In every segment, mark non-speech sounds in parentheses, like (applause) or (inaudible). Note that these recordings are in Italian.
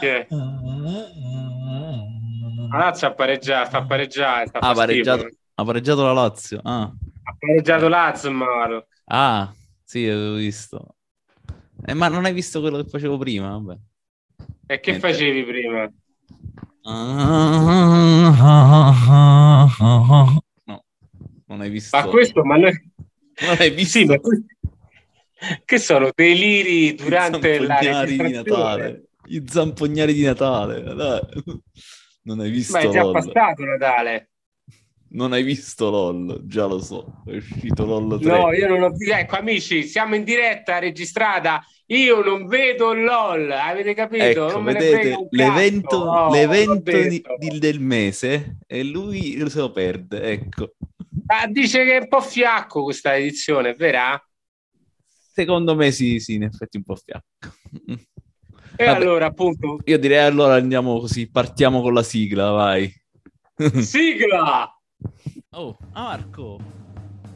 Che? La Lazio ha pareggiato, sta pareggiando. Ha pareggiato, ha pareggiato la Lazio. Ah. Ha pareggiato Lazio, Mauro. Ah, sì, avevo visto. Eh, ma non hai visto quello che facevo prima? Vabbè. E che Niente. facevi prima? No, non hai visto. Ma questo, ma noi... Non hai visto Sì, ma Che sono deliri durante i la registrazione? I zampognari di Natale, dai. Non hai visto Ma è già LOL. passato Natale. Non hai visto LOL, già lo so. È uscito LOL 3. No, io non ho visto. Ecco, amici, siamo in diretta registrata. Io non vedo LOL, avete capito? Ecco, vedete l'evento. No, l'evento di- di- del mese e lui se lo perde, ecco. Ah, dice che è un po' fiacco questa edizione, vera? Secondo me sì, sì, in effetti un po' fiacco. E Vabbè. allora, appunto, Io direi allora andiamo così, partiamo con la sigla, vai. (laughs) sigla! Oh, ah, Marco,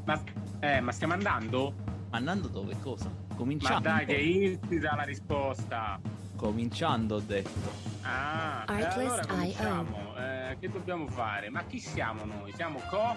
Ma, eh, ma stiamo andando? ma andando dove? Cosa? Ma Cominciando. dai, che insita la risposta. Cominciando, ho detto. Ah, e allora IO. cominciamo. Eh, che dobbiamo fare? Ma chi siamo noi? Siamo co?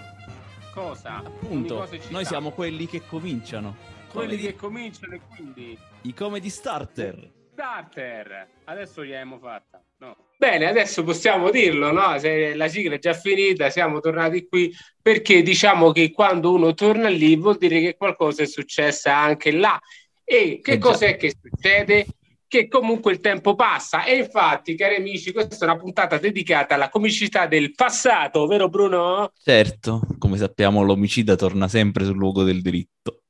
Cosa? Appunto, cosa noi sta. siamo quelli che cominciano. quelli Comedy- che cominciano e quindi I comedy starter. Starter. Adesso gliel'abbiamo fatta. No. Bene, adesso possiamo dirlo, no? Se la sigla è già finita, siamo tornati qui perché diciamo che quando uno torna lì vuol dire che qualcosa è successo anche là. E che Eh cos'è che succede? Che comunque il tempo passa e infatti, cari amici, questa è una puntata dedicata alla comicità del passato, vero Bruno? Certo, come sappiamo l'omicida torna sempre sul luogo del delitto.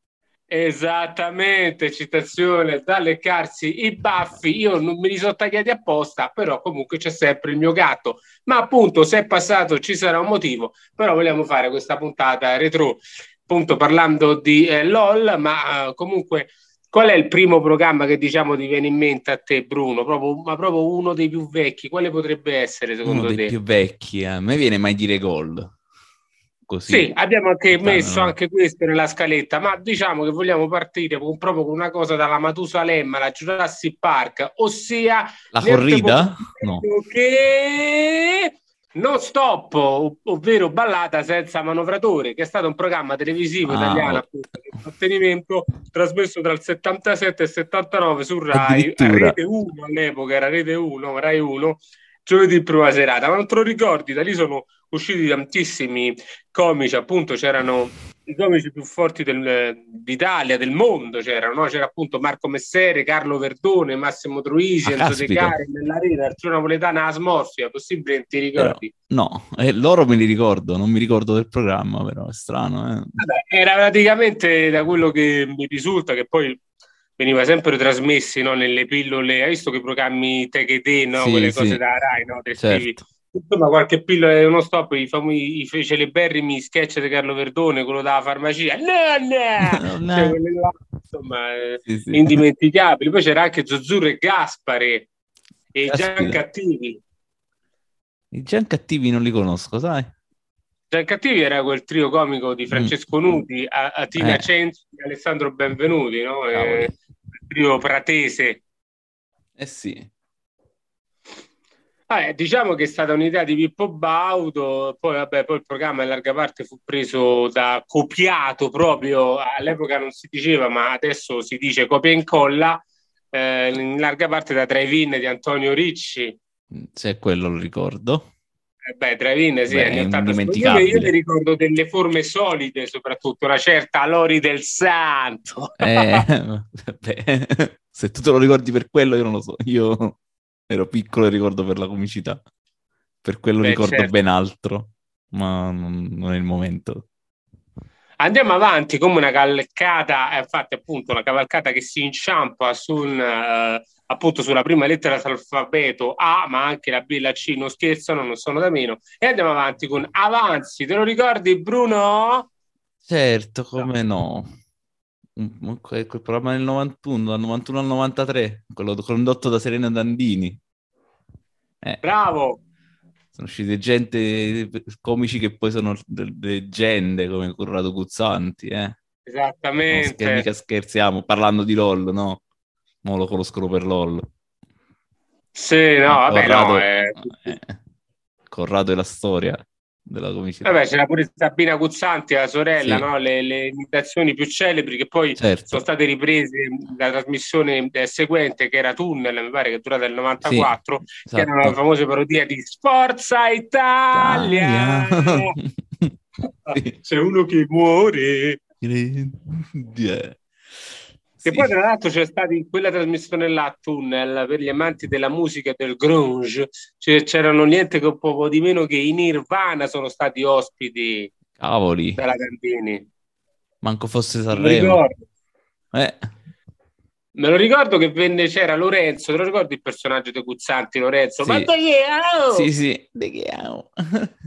Esattamente, citazione da leccarsi i baffi. Io non me li sono tagliati apposta, però comunque c'è sempre il mio gatto. Ma appunto, se è passato ci sarà un motivo. Però vogliamo fare questa puntata retro, appunto parlando di eh, LOL. Ma eh, comunque, qual è il primo programma che diciamo ti viene in mente a te, Bruno? Proprio, ma proprio uno dei più vecchi. Quale potrebbe essere secondo Uno dei te? più vecchi, eh. a me viene mai dire gol. Così. Sì, abbiamo anche Lontano, messo no? anche questo nella scaletta, ma diciamo che vogliamo partire con, proprio con una cosa dalla Matusalemme alla Jurassic Park, ossia La corrida? No. che non stop, ov- ovvero ballata senza manovratore, che è stato un programma televisivo Ah, italiano appunto, di intrattenimento trasmesso tra il 77 e il 79 su Rai. Rete 1 all'epoca era Rete 1, Rai 1, giovedì prima serata, ma non te lo ricordi, da lì sono usciti tantissimi comici, appunto c'erano i comici più forti del- d'Italia, del mondo c'erano, no? c'era appunto Marco Messere, Carlo Verdone, Massimo Troisi, Ah, Enzo De. Cari, Nell'Arena, Arturo Napoletana, Asmorfia, possibile che ti ricordi? No, eh, loro me li ricordo, non mi ricordo del programma, però è strano. Eh. Vabbè, era praticamente da quello che mi risulta che poi veniva sempre trasmessi no, nelle pillole, hai visto che programmi Tegete, no? Sì, quelle sì. cose da Rai, no? Te. Certo. Insomma, qualche pillola uno stop, i, famo- i fe- celeberrimi sketch di Carlo Verdone, quello della farmacia, no, no! No, Cioè, là, insomma, eh, Sì, sì. indimenticabili. Poi c'era anche Zozzurro e Gaspare e Caspita. Gian Cattivi. I Gian Cattivi non li conosco, sai? Gian Cattivi era quel trio comico di Francesco Nuti, a, a Tina Mm. Eh. Cenzi e Alessandro Benvenuti, no? Eh, il trio pratese. Eh sì. Ah, eh, diciamo che è stata un'idea di Pippo Baudo, poi, vabbè, poi il programma in larga parte fu preso da copiato proprio, all'epoca non si diceva, ma adesso si dice copia e incolla, eh, in larga parte da Drive-In di Antonio Ricci. Se quello lo ricordo. Eh beh, Drive-In, sì, Beh, anni è 80. Io, io mi ricordo delle forme solide, soprattutto una certa Lori del Santo. Eh, (laughs) vabbè, se tu te lo ricordi per quello, io non lo so. Io ero piccolo e ricordo per la comicità. Per quello Beh, ricordo certo. ben altro, ma non, non è il momento. Andiamo avanti come una cavalcata, eh, infatti appunto una cavalcata che si inciampa sul, eh, appunto sulla prima lettera dell'alfabeto A, ma anche la B e la C non scherzano, non sono da meno. E andiamo avanti con Avanzi, te lo ricordi Bruno? Certo, come no. Un- Quel, quel programma del 91, dal 91 al 93, quello condotto da Serena Dandini. Eh, Bravo! sono uscite gente, comici che poi sono de- leggende come Corrado Guzzanti, eh. Non scher- Esattamente. mica scherziamo, parlando di LOL, no? Mo lo conoscono per LOL. Sì, no, vabbè, Corrado, no, eh, eh, Corrado è la storia della comicità. Vabbè, c'era pure Sabina Guzzanti, la sorella, Sì. no? le, le imitazioni più celebri che poi Certo. sono state riprese la trasmissione seguente, che era Tunnel, mi pare che è durata il 94, che era una Esatto. famosa parodia di Sforza Italia. (laughs) Sì. C'è uno che muore. Grande. Che Sì. poi, tra l'altro, c'è stata in quella trasmissione là, Tunnel, per gli amanti della musica e del grunge, cioè, c'erano niente che un po' di meno che i Nirvana sono stati ospiti Cavoli, dalla Candini. manco fosse Sanremo. ricordo. Eh, Me lo ricordo che venne, c'era Lorenzo, te lo ricordi il personaggio di Guzzanti, Lorenzo? Sì. Ma dai, oh! sì, sì. De che amo.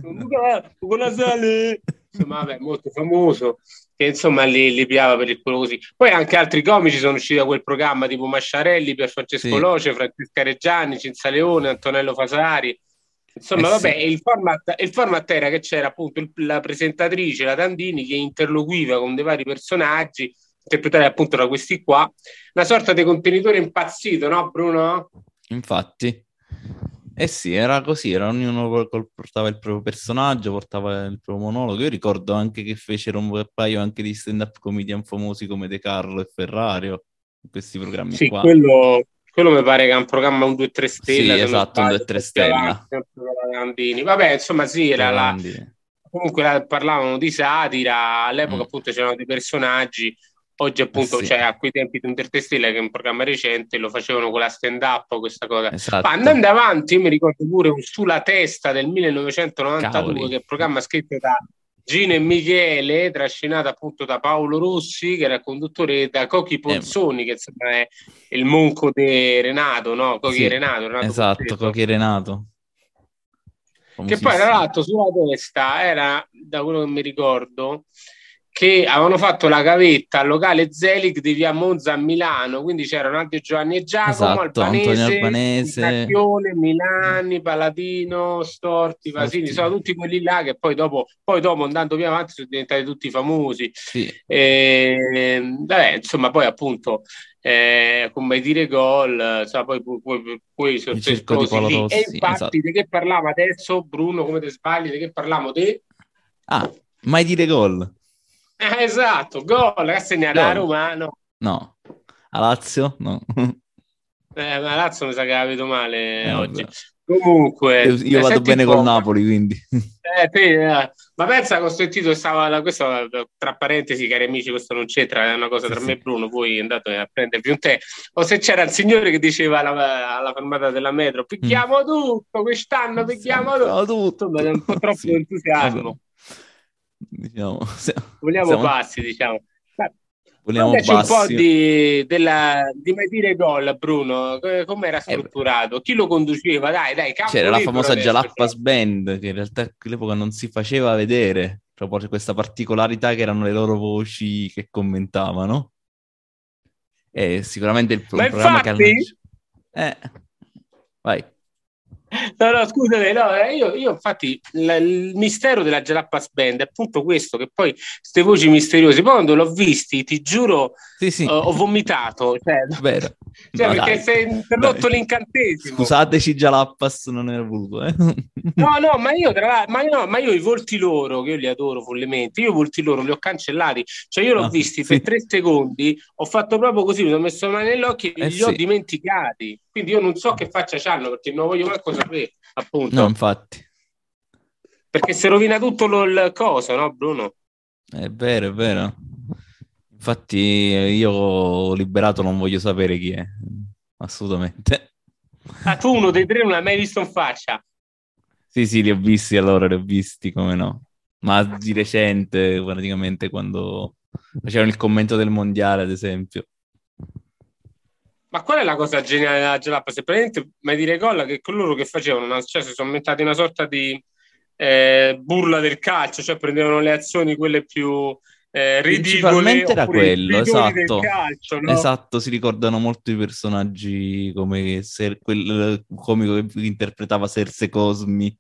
Luca, Luca Sale! Insomma, vabbè, molto famoso, che insomma li, li piava per il culo così. Poi anche altri comici sono usciti da quel programma, tipo Masciarelli, Pier Francesco Sì. Loce, Francesca Reggiani, Cinzia Leone, Antonello Fasari. Insomma, Eh vabbè, sì. il, format, il format era che c'era appunto il- la presentatrice, la Tandini, che interloquiva con dei vari personaggi, interpretati appunto da questi qua, una sorta di contenitore impazzito, no Bruno? Infatti. Eh sì, era così, era ognuno portava il proprio personaggio, portava il proprio monologo. Io ricordo anche che fecero un paio anche di stand-up comedian famosi come De Carlo e Ferrario, questi programmi Sì, qua. quello, quello mi pare che è un programma un 2-3 stelle. Sì, esatto, un sbaglio, 2-3 più stella. avanti. Vabbè, insomma, sì, era la, comunque la- parlavano di satira, all'epoca Mm. appunto c'erano dei personaggi, oggi appunto, Eh sì. cioè a quei tempi 3 stelle che è un programma recente, lo facevano con la stand-up, questa cosa. Esatto. Ma andando avanti, io mi ricordo pure un Sulla testa del 1992, Cavoli. che è un programma scritto da Gino e Michele, trascinato appunto da Paolo Rossi, che era il conduttore, e da Cochi Pozzoni, che insomma è il monco di Renato, no? Cochi Sì, Renato, Renato Esatto, Pozzetto. Cochi e Renato. Che poi, tra l'altro, sulla testa era, da quello che mi ricordo, che avevano fatto la gavetta al locale Zelig di via Monza a Milano, quindi c'erano anche Giovanni e Giacomo, Esatto, Albanese, Antonio Albanese. Cacchione, Milani, Paladino, Storti, Vasini, Storti. sono tutti quelli là che poi dopo, poi dopo andando più avanti sono diventati tutti famosi. Sì, E, vabbè, insomma, poi appunto, eh, come dire gol, insomma, poi, poi, poi, poi sono lì. E infatti, esatto. di che parliamo adesso, Bruno, come ti sbagli, di che parliamo te? Ah, mai dire gol? Eh, esatto, gol, che ha segnato Gol. a Roma, no? No. A Lazio? No. Eh, ma Lazio mi sa che la vedo male Eh, oggi. vabbè. Comunque, Io, io eh, vado senti bene col Napoli, quindi. Eh, te, eh, ma pensa che ho sentito, stava, questo tra parentesi, cari amici, questo non c'entra, è una cosa Sì, tra sì. me e Bruno, voi andate a prendervi un tè, o se c'era il signore che diceva alla, alla fermata della metro, picchiamo tutto, quest'anno picchiamo tutto, No, tutto. insomma, è un po' troppo Sì. entusiasmo. Diciamo, (laughs) se- vogliamo siamo- bassi, diciamo. Vogliamo Parlaci un po' di, della, di mai dire gol, Bruno, come era strutturato? Chi lo conduceva? Dai, dai, C'era la famosa adesso, Jalappas cioè. Band, che in realtà a quell'epoca non si faceva vedere, proprio per questa particolarità che erano le loro voci che commentavano. E sicuramente il Ma un programma che infatti- hanno... Eh, vai. No, no, scusate, no, eh, io, io infatti la- il mistero della Jalappas Band è appunto questo, che poi queste voci misteriose, poi quando l'ho visti, ti giuro, Sì, sì, eh, ho vomitato, cioè, vero. Cioè, perché dai, è interrotto dai. l'incantesimo. Scusateci Jalappas, non era voluto, eh. No, no, ma io, tra ma, no, ma io i volti loro, che io li adoro follemente, io i volti loro li ho cancellati, cioè io l'ho Ah, visti sì. per tre secondi, ho fatto proprio così, mi sono messo la mano negli occhi e Eh, li ho sì. dimenticati, quindi io non so che faccia c'hanno, perché non voglio manco sapere, appunto, No, infatti, perché si rovina tutto lo- il coso, no Bruno? è vero, è vero. Infatti eh, io ho liberato, non voglio sapere chi è, assolutamente. Ah, tu uno dei tre non l'hai mai visto in faccia? Sì, sì, li ho visti allora, li ho visti, come no. Ma di recente, praticamente, quando facevano il commento del mondiale, ad esempio. Ma qual è la cosa geniale della Jalappa? Se praticamente mai dire colla che coloro che facevano, una, cioè si sono inventati una sorta di eh, burla del calcio, cioè prendevano le azioni quelle più eh, Principalmente era quello, esatto. calcio, no? Esatto, si ricordano molto i personaggi come Ser- quel comico che interpretava Serse Cosmi.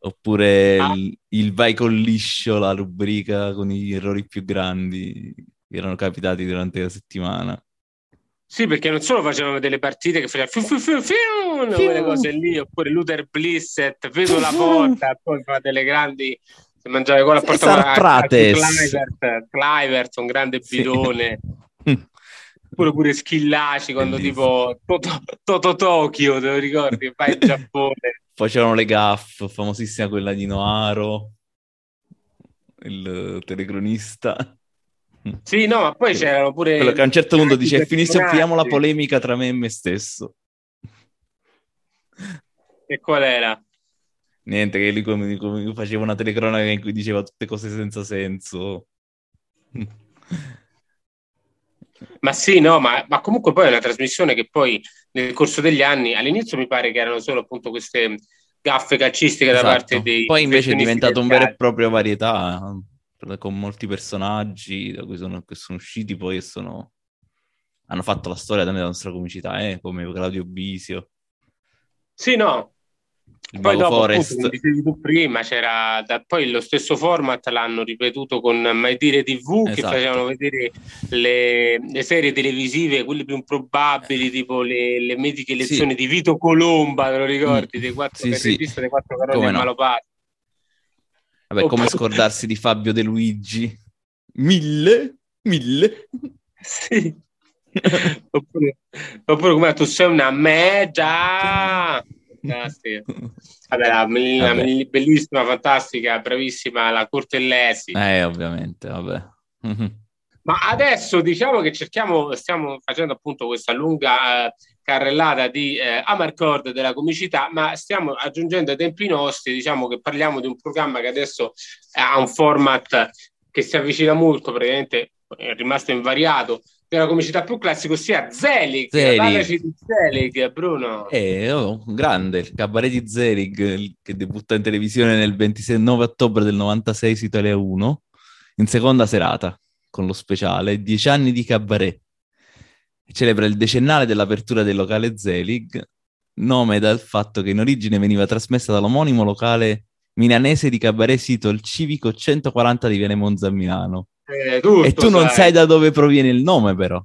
Oppure Ah. il, il Vai con liscio, la rubrica con gli errori più grandi che erano capitati durante la settimana. Sì, perché non solo facevano delle partite che facevano fiu, fiu, fiu, fiu, quelle cose lì, oppure Luther Blissett, vedo la porta, poi fa delle grandi la porta a, a Clivert, Clivert, un grande bidone. Sì. (laughs) Pure pure Schillaci quando Bellissimo. tipo Toto, Toto Tokyo, te lo ricordi? Vai in Giappone. (laughs) Facevano le gaff, famosissima quella di Noaro, il telecronista. Sì, no, ma poi c'erano pure... Quello che a un certo punto dice, finiamo la polemica tra me e me stesso. E qual era? Niente, che lui faceva una telecronaca in cui diceva tutte cose senza senso. (laughs) Ma sì, no, ma, ma, comunque poi è una trasmissione che poi nel corso degli anni, all'inizio mi pare che erano solo appunto queste gaffe calcistiche esatto. da parte dei... Poi invece è diventato un vero e proprio varietà, con molti personaggi da cui sono, che sono usciti poi e sono... hanno fatto la storia della nostra comicità, eh? come Claudio Bisio. Sì, no, il poi dopo, Forest. Appunto, prima, c'era da, poi lo stesso format l'hanno ripetuto con Mai Dire TV esatto. che facevano vedere le, le, serie televisive, quelle più improbabili, tipo le, le mediche lezioni sì. di Vito Colomba, te lo ricordi? Mm. Dei quattro, sì, sì. dei quattro caroni no. malopati. Vabbè, come scordarsi di Fabio De Luigi? Mille? Mille? Sì. (laughs) oppure, oppure come tu sei una megia (laughs) fantastica. (laughs) Vabbè, la, la, la, bellissima, fantastica, bravissima, la Cortellesi. Eh, ovviamente, vabbè. (laughs) Ma adesso diciamo che cerchiamo, stiamo facendo appunto questa lunga eh, carrellata di eh, Amarcord della comicità, ma stiamo aggiungendo ai tempi nostri, diciamo che parliamo di un programma che adesso ha un format che si avvicina molto, praticamente è rimasto invariato della comicità più classica, ossia Zelig. Zelig. di Zelig, Bruno. Eh, oh, grande, il cabaret di Zelig che debutta in televisione nel 29 ottobre del 96 su Italia 1, in seconda serata, con lo speciale Dieci anni di cabaret. Celebra il decennale dell'apertura del locale Zelig, nome dal fatto che in origine veniva trasmessa dall'omonimo locale milanese di cabaret sito il civico 140 di Viale Monza a Milano tutto, e tu non sai. sai da dove proviene il nome, però.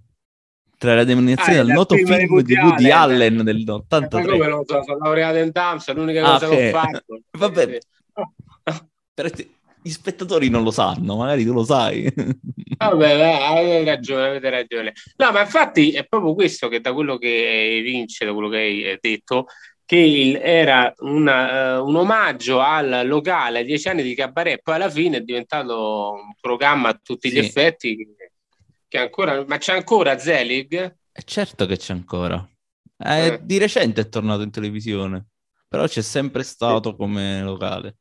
Tra la denominazione ah, del noto film di Woody Allen, Allen del 83. Ma come lo so, sono laureato in Dams, è l'unica ah, cosa okay. che ho fatto. (laughs) Vabbè. gli spettatori non lo sanno, magari tu lo sai. (laughs) Vabbè, avete ragione, avete ragione. No, ma infatti è proprio questo che da quello che vince, da quello che hai detto, che il, era una, uh, un omaggio al locale Dieci anni di cabaret, poi alla fine è diventato un programma a tutti gli effetti. Che, che ancora, ma c'è ancora Zelig? Eh certo che c'è ancora. Eh, eh. Di recente è tornato in televisione, però c'è sempre stato sì. come locale.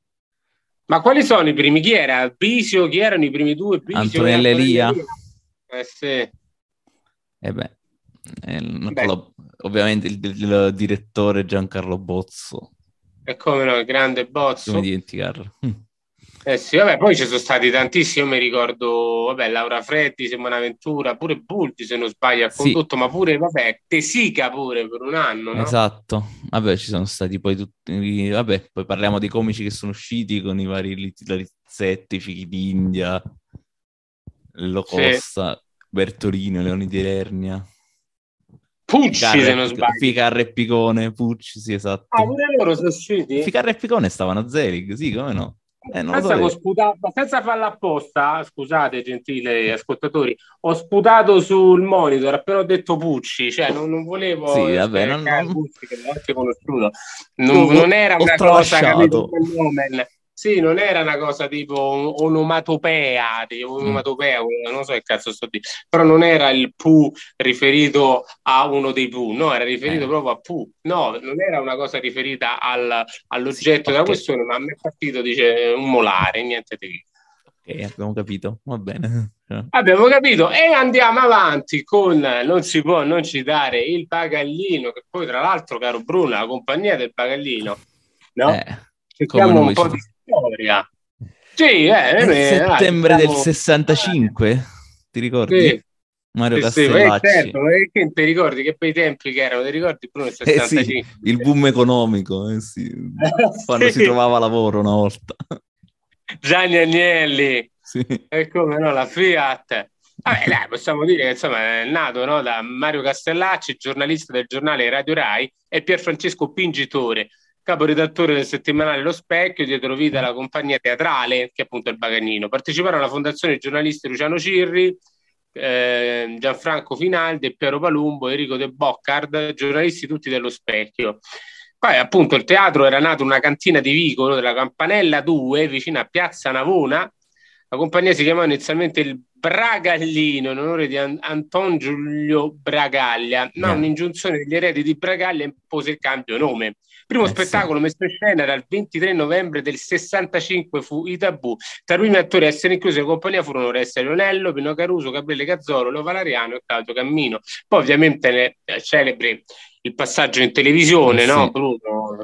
Ma quali sono i primi? Chi era? Bisio? Chi erano i primi due? Bisio, Antonella Elia. Eh sì. Eh beh, eh, lo, ovviamente il, il, direttore Giancarlo Bozzo. E come no, il grande Bozzo. Come dimenticarlo? (laughs) Eh sì, vabbè, poi ci sono stati tantissimi, io mi ricordo, vabbè, Laura Freddi, Simona Ventura, pure Bulti se non sbaglio ha condotto, sì. ma pure, vabbè, Tesica pure per un anno, no? Esatto, vabbè, ci sono stati poi tutti, vabbè, poi parliamo dei comici che sono usciti con i vari Lizzetti, Fichi d'India, Locosta, sì. Bertolino, Leoni di Ernia. Pucci Ficarre, se non sbaglio. Ficarra e Picone, Pucci, sì, esatto. Ah, pure loro sono usciti? Ficarra e Picone stavano a Zelig, sì, come no? Eh, senza, so sputa- senza farla apposta, scusate gentili ascoltatori, ho sputato sul monitor appena ho detto Pucci, cioè non, non volevo sì, vabbè, non, non... Pucci, che l'ho anche conosciuto. Non, non era una cosa capito, sì, non era una cosa tipo onomatopea, tipo mm. onomatopea, non so che cazzo sto dicendo, però non era il Pu riferito a uno dei Pu, no, era riferito eh. proprio a Pu, no, non era una cosa riferita al, all'oggetto sì, della questione, ma a me è partito, dice, un molare, niente di che. Ok, abbiamo capito, va bene. (laughs) Abbiamo capito e andiamo avanti con non si può non citare il bagallino, che poi tra l'altro, caro Bruno, la compagnia del bagallino, no? Eh, Cerchiamo un po' di storia. Sì, eh, eh, settembre dai, del 65, ti ricordi? Sì. Mario sì, Castellacci. Sì, certo, ti ricordi che bei tempi che erano, ti ricordi Bruno il 65? Eh sì, il boom economico, eh sì. (laughs) quando si trovava lavoro una volta. Gianni Agnelli, e come no, la Fiat. Vabbè, dai, possiamo dire che insomma è nato no, da Mario Castellacci, giornalista del giornale Radio Rai, e Pier Francesco Pingitore, caporedattore del settimanale Lo Specchio, dietro vita alla compagnia teatrale, che è appunto il Bagagnino. Parteciparono alla fondazione i giornalisti Luciano Cirri, eh, Gianfranco Finaldi, Piero Palumbo, Enrico De Boccard, giornalisti tutti dello Specchio. Poi appunto il teatro era nato in una cantina di Vicolo della Campanella 2 vicino a Piazza Navona. La compagnia si chiamava inizialmente il Bragallino in onore di An- Anton Giulio Bragaglia, ma yeah. un'ingiunzione degli eredi di Bragaglia impose il cambio nome. Il primo eh spettacolo sì. messo in scena era il 23 novembre del 65 fu I Tabù. Tra i primi attori a essere inclusi in compagnia furono Oreste Leonello, Pino Caruso, Gabriele Cazzoro, Leo Valariano e Claudio Cammino. Poi ovviamente le eh, celebre il passaggio in televisione, eh sì. no, Bruno?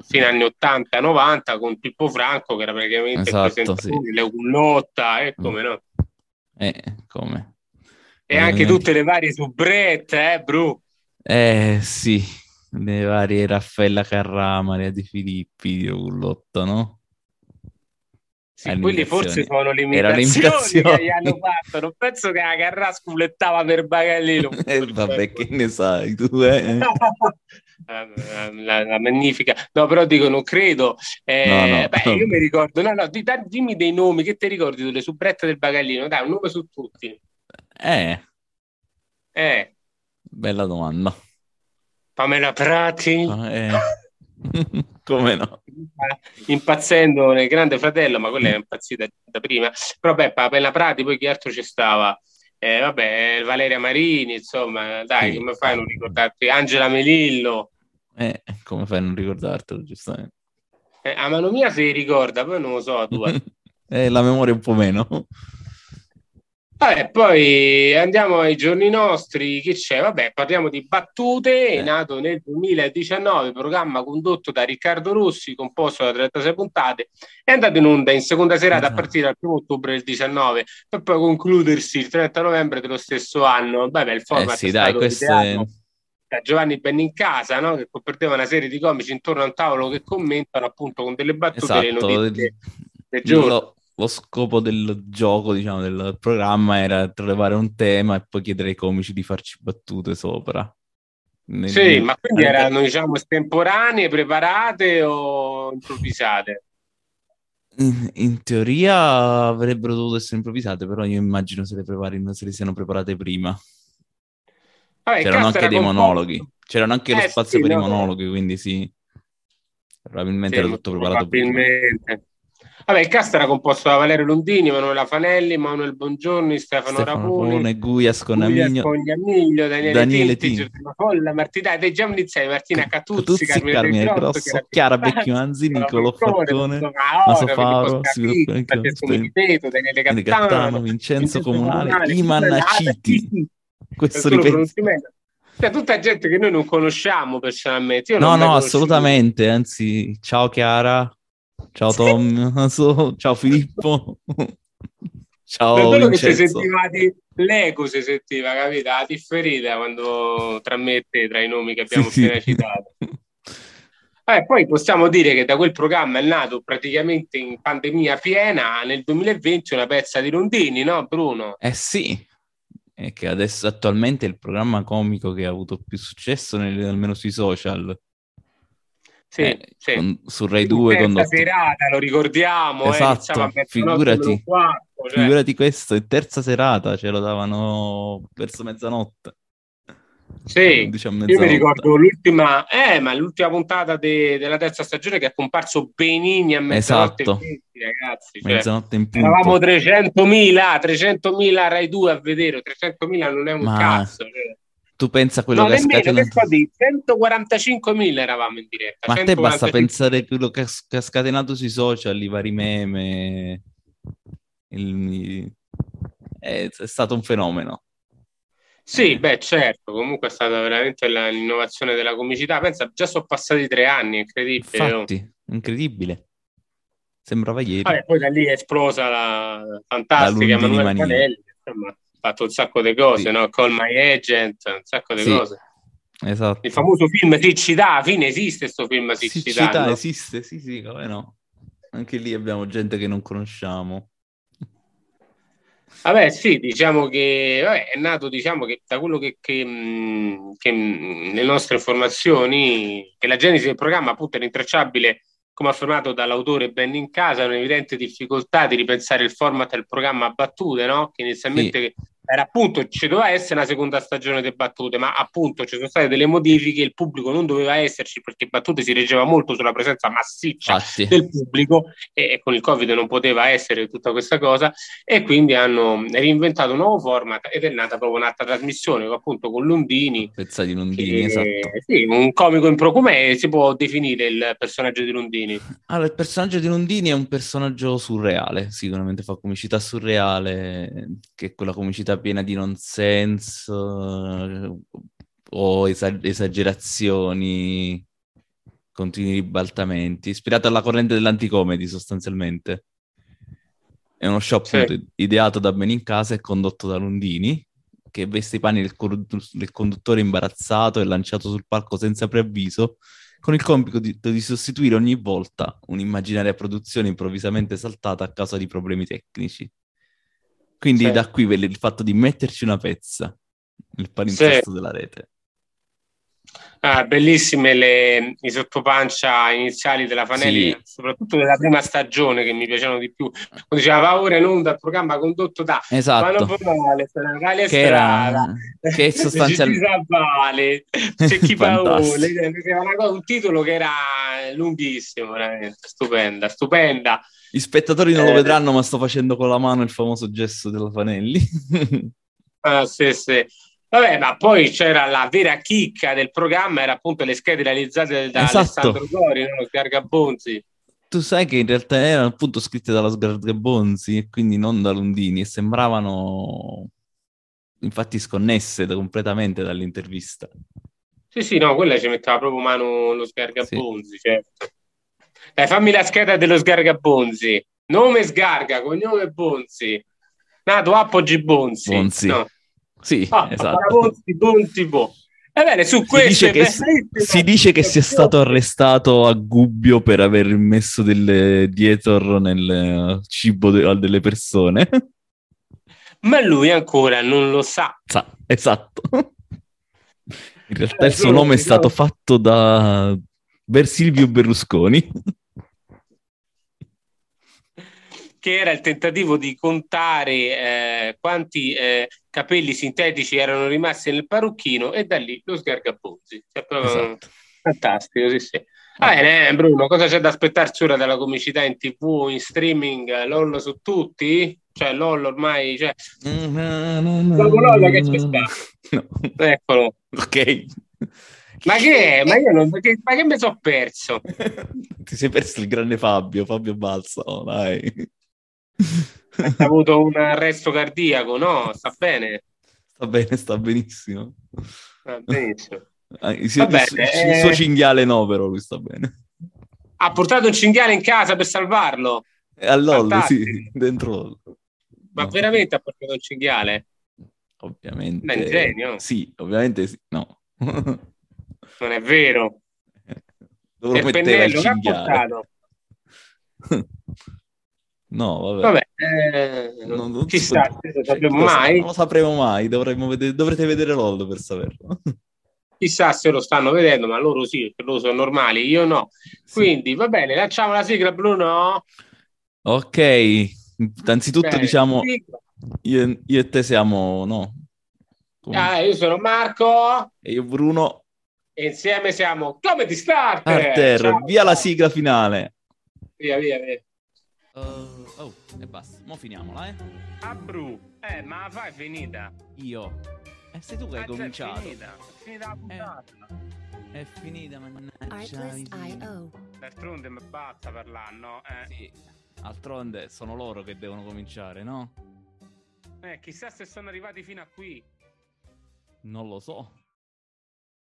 Fino agli anni 80-90 con Pippo Franco che era praticamente esatto, il sì. Leo Cullotta, e come mm. no? Eh, come? E anche tutte le varie subrette, eh, Bru? Eh, sì, le varie Raffaella Carrà, Maria Di Filippi, Dio Cullotto, no? Sì, quelli forse sono le imitazioni che gli hanno fatto. Non penso che la Carrà sculettava per Bagallino. (laughs) eh, vabbè, che ne sai tu, eh? (laughs) la, la, magnifica. No, però dico, non credo. Eh, no, no, beh, no. io mi ricordo, no, no, di, da, dimmi dei nomi che ti ricordi delle subrette del bagaglino. Dai, un nome su tutti. Eh. Eh. Bella domanda. Pamela Prati. Eh. (laughs) Come no? Impazzendo nel Grande Fratello, ma quella è impazzita da prima. Però beh, Pamela Prati, poi chi altro ci stava? Eh, vabbè, Valeria Marini, insomma, dai, sì. come fai a non ricordarti? Angela Melillo. Eh, come fai a non ricordartelo, giustamente? Eh, a mano mia si ricorda, poi non lo so, tu. (laughs) eh, la memoria un po' meno. Vabbè, poi andiamo ai giorni nostri, che c'è? Vabbè, parliamo di Battute, è eh. nato nel 2019, programma condotto da Riccardo Rossi, composto da 36 puntate, è andato in onda in seconda serata a partire dal 1 ottobre del 19, per poi concludersi il 30 novembre dello stesso anno. Vabbè, il format eh sì, dai, questo è... da Giovanni Bennincasa, no? che perdeva una serie di comici intorno a un tavolo che commentano appunto con delle battute esatto. le notizie del giorno lo scopo del gioco, diciamo, del programma era trovare un tema e poi chiedere ai comici di farci battute sopra. Nel... Sì, ma quindi erano, diciamo, estemporanee, preparate o improvvisate? In, in, teoria avrebbero dovuto essere improvvisate, però io immagino se le, preparino, se le siano preparate prima. Vabbè, C'erano anche dei monologhi. C'erano anche eh, lo spazio sì, per no, i monologhi, quindi sì. Probabilmente sì, era tutto preparato probabilmente. prima. Vabbè, il cast era composto da Valerio Londini, Emanuela Fanelli, Manuel Bongiorni, Stefano, Stefano Rapone, Guias Conamiglio, Amiglio, Daniele, Daniele Tinti, Giordano Folla, Martina, dai, già iniziai, Martina Catuzzi, Catuzzi Carmine, Grosso, Grosso Chiara Becchi Manzi, Nicolo Falcone, Maso Faro, Daniele Gattano, Vincenzo Comunale, Iman Citi. Questo ripeto. Cioè, tutta gente che noi non conosciamo personalmente. Io no, no, assolutamente. Anzi, ciao Chiara, Ciao Tom, (laughs) ciao Filippo. (laughs) Ciao per quello Vincenzo. che si sentiva di l'eco si sentiva, capito? La differita quando trammette tra i nomi che abbiamo sì, appena sì. citato. Eh, poi possiamo dire che da quel programma è nato praticamente in pandemia piena nel 2020 una pezza di Rondini, no Bruno? Eh sì, è che adesso attualmente è il programma comico che ha avuto più successo nel, almeno sui social. Sì, eh, sì. Con, su Rai 2 condotto... serata, lo ricordiamo. Eh, esatto, eh, figurati, quarto, cioè. figurati questo, in terza serata ce lo davano verso mezzanotte. Sì, diciamo io mi ricordo l'ultima, eh, ma l'ultima puntata de- della terza stagione che è comparso Benini a mezzanotte esatto. 20, ragazzi. Cioè, mezzanotte in punto. Eravamo 300.000, 300.000 Rai 2 a vedere, 300.000 non è un ma... cazzo. Cioè tu pensa a quello no, che ha scatenato... Di 145.000 eravamo in diretta. Ma a te basta pensare a quello che ha scatenato sui social, i vari meme. Il... È, è stato un fenomeno. Sì, eh. beh, certo, comunque è stata veramente la, l'innovazione della comicità. Pensa, già sono passati tre anni, incredibile. Infatti, oh. incredibile. Sembrava ieri. Vabbè, poi da lì è esplosa la fantastica Emanuele Panelli, insomma fatto un sacco di cose, sì. no? Call My Agent, un sacco di sì. cose. Esatto. Il famoso film Siccità, alla fine esiste questo film Siccità? Siccità no? esiste, sì, sì, come no. Anche lì abbiamo gente che non conosciamo. Vabbè, sì, diciamo che vabbè, è nato, diciamo che da quello che, che, che le nostre informazioni, che la genesi del programma appunto è rintracciabile come affermato dall'autore Ben in casa, un'evidente difficoltà di ripensare il format del programma a battute, no? che inizialmente sì era appunto ci doveva essere una seconda stagione di battute, ma appunto ci sono state delle modifiche, il pubblico non doveva esserci perché battute si reggeva molto sulla presenza massiccia Infatti. del pubblico e con il Covid non poteva essere tutta questa cosa e quindi hanno reinventato un nuovo format ed è nata proprio un'altra trasmissione appunto con Lundini. Pezza di Lundini, che, esatto. Sì, un comico in pro, come si può definire il personaggio di Lundini? Allora, il personaggio di Lundini è un personaggio surreale, sicuramente fa comicità surreale, che è quella comicità piena di nonsense eh, o esagerazioni, continui ribaltamenti, ispirato alla corrente dell'anticomedy sostanzialmente. È uno show sì. ideato da Ben in casa e condotto da Lundini, che veste i panni del, del, conduttore imbarazzato e lanciato sul palco senza preavviso, con il compito di, di sostituire ogni volta un'immaginaria produzione improvvisamente saltata a causa di problemi tecnici. Quindi sì. da qui il fatto di metterci una pezza, il palinsesto sì. della rete. Ah, bellissime le, i sottopancia iniziali della Fanelli, sì. soprattutto della prima stagione che mi piacevano di più. Quando diceva va ora in onda il programma condotto da esatto. Paolo Natale che era che (laughs) sostanzialmente c'è chi Paole, un titolo che era lunghissimo, veramente stupenda, stupenda. Gli spettatori non eh, lo vedranno, ma sto facendo con la mano il famoso gesto della Fanelli. (laughs) ah, sì, sì. Vabbè, ma poi c'era la vera chicca del programma, era appunto le schede realizzate da esatto. Alessandro Gori, no? Sgargabonzi. Tu sai che in realtà erano appunto scritte dalla Sgargabonzi e quindi non da Lundini e sembravano infatti sconnesse da, completamente dall'intervista. Sì, sì, no, quella ci metteva proprio mano lo Sgargabonzi, sì. certo. Dai, fammi la scheda dello Sgargabonzi. Nome Sgarga, cognome Bonzi. Nato Appoggi Bonzi. Bonzi. No. Sì, ah, esatto. Ebbene, su questo si dice, che, si dice che sia stato arrestato a Gubbio per aver messo delle dietro nel cibo de- delle persone. Ma lui ancora non lo sa. sa esatto. In realtà il suo nome è stato fatto da Silvio Berlusconi. Che era il tentativo di contare eh, quanti eh, capelli sintetici erano rimasti nel parrucchino e da lì lo sgargabozzi. Cioè, esatto. Fantastico, sì, sì. Va bene, Bruno, cosa c'è da aspettarsi ora dalla comicità in tv, in streaming? LOL su tutti? Cioè, LOL ormai... Cioè... Dopo LOL che sta? No. Eccolo. Ok. Ma che è? Ma io non... Che, ma che mi sono perso? (laughs) Ti sei perso il grande Fabio, Fabio Balsa, dai. Ha avuto un arresto cardiaco, no? Sta bene? Sta bene, sta benissimo. Sta benissimo. Ah, il, il, bene, il, il, suo cinghiale no, però lui sta bene. Ha portato un cinghiale in casa per salvarlo? All'ollo, sì, dentro Ma no. veramente ha portato un cinghiale? Ovviamente. Ma è genio? Sì, ovviamente sì. No. (laughs) non è vero. Dove lo metteva il cinghiale? (laughs) No, vabbè. vabbè eh, non, non chissà, non lo sapremo mai. Non lo sapremo mai, vedere, dovrete vedere LOL per saperlo. Chissà se lo stanno vedendo, ma loro sì, per loro sono normali, io no. Quindi, sì. va bene, lanciamo la sigla, Bruno? Ok, innanzitutto bene, diciamo, io, io, e te siamo, no? Ah, io sono Marco. E io Bruno. E insieme siamo Comedy Starter. Starter, Ciao. via la sigla finale. Via, via, via. Uh, oh, e basta. Mo' finiamola, eh. Abru, eh, ma la fai finita? Io. Eh, sei tu che hai cominciato. È finita, è finita la puntata. Eh, è finita, mannaggia. D'altronde mi basta parlare, no? Eh. Sì. D'altronde sono loro che devono cominciare, no? Eh, chissà se sono arrivati fino a qui. Non lo so.